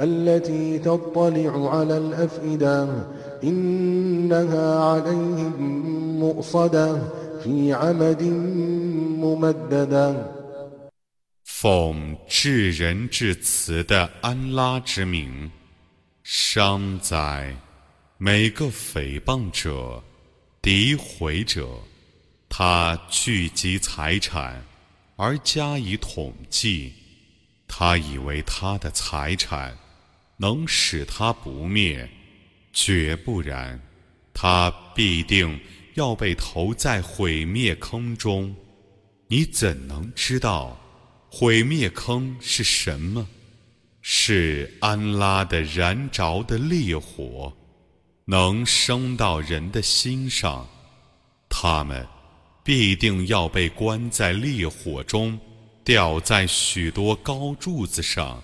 التي تطلع على الأفئدة إنها عليهم مؤصدة في عمد ممددة 奉至仁至慈的安拉之名，伤哉！每个诽谤者、诋毁者，他聚集财产而加以统计，他以为他的财产 能使他不灭，绝不然，他必定要被投在毁灭坑中。你怎能知道？毁灭坑是什么？是安拉的燃着的烈火，能升到人的心上，他们必定要被关在烈火中，吊在许多高柱子上。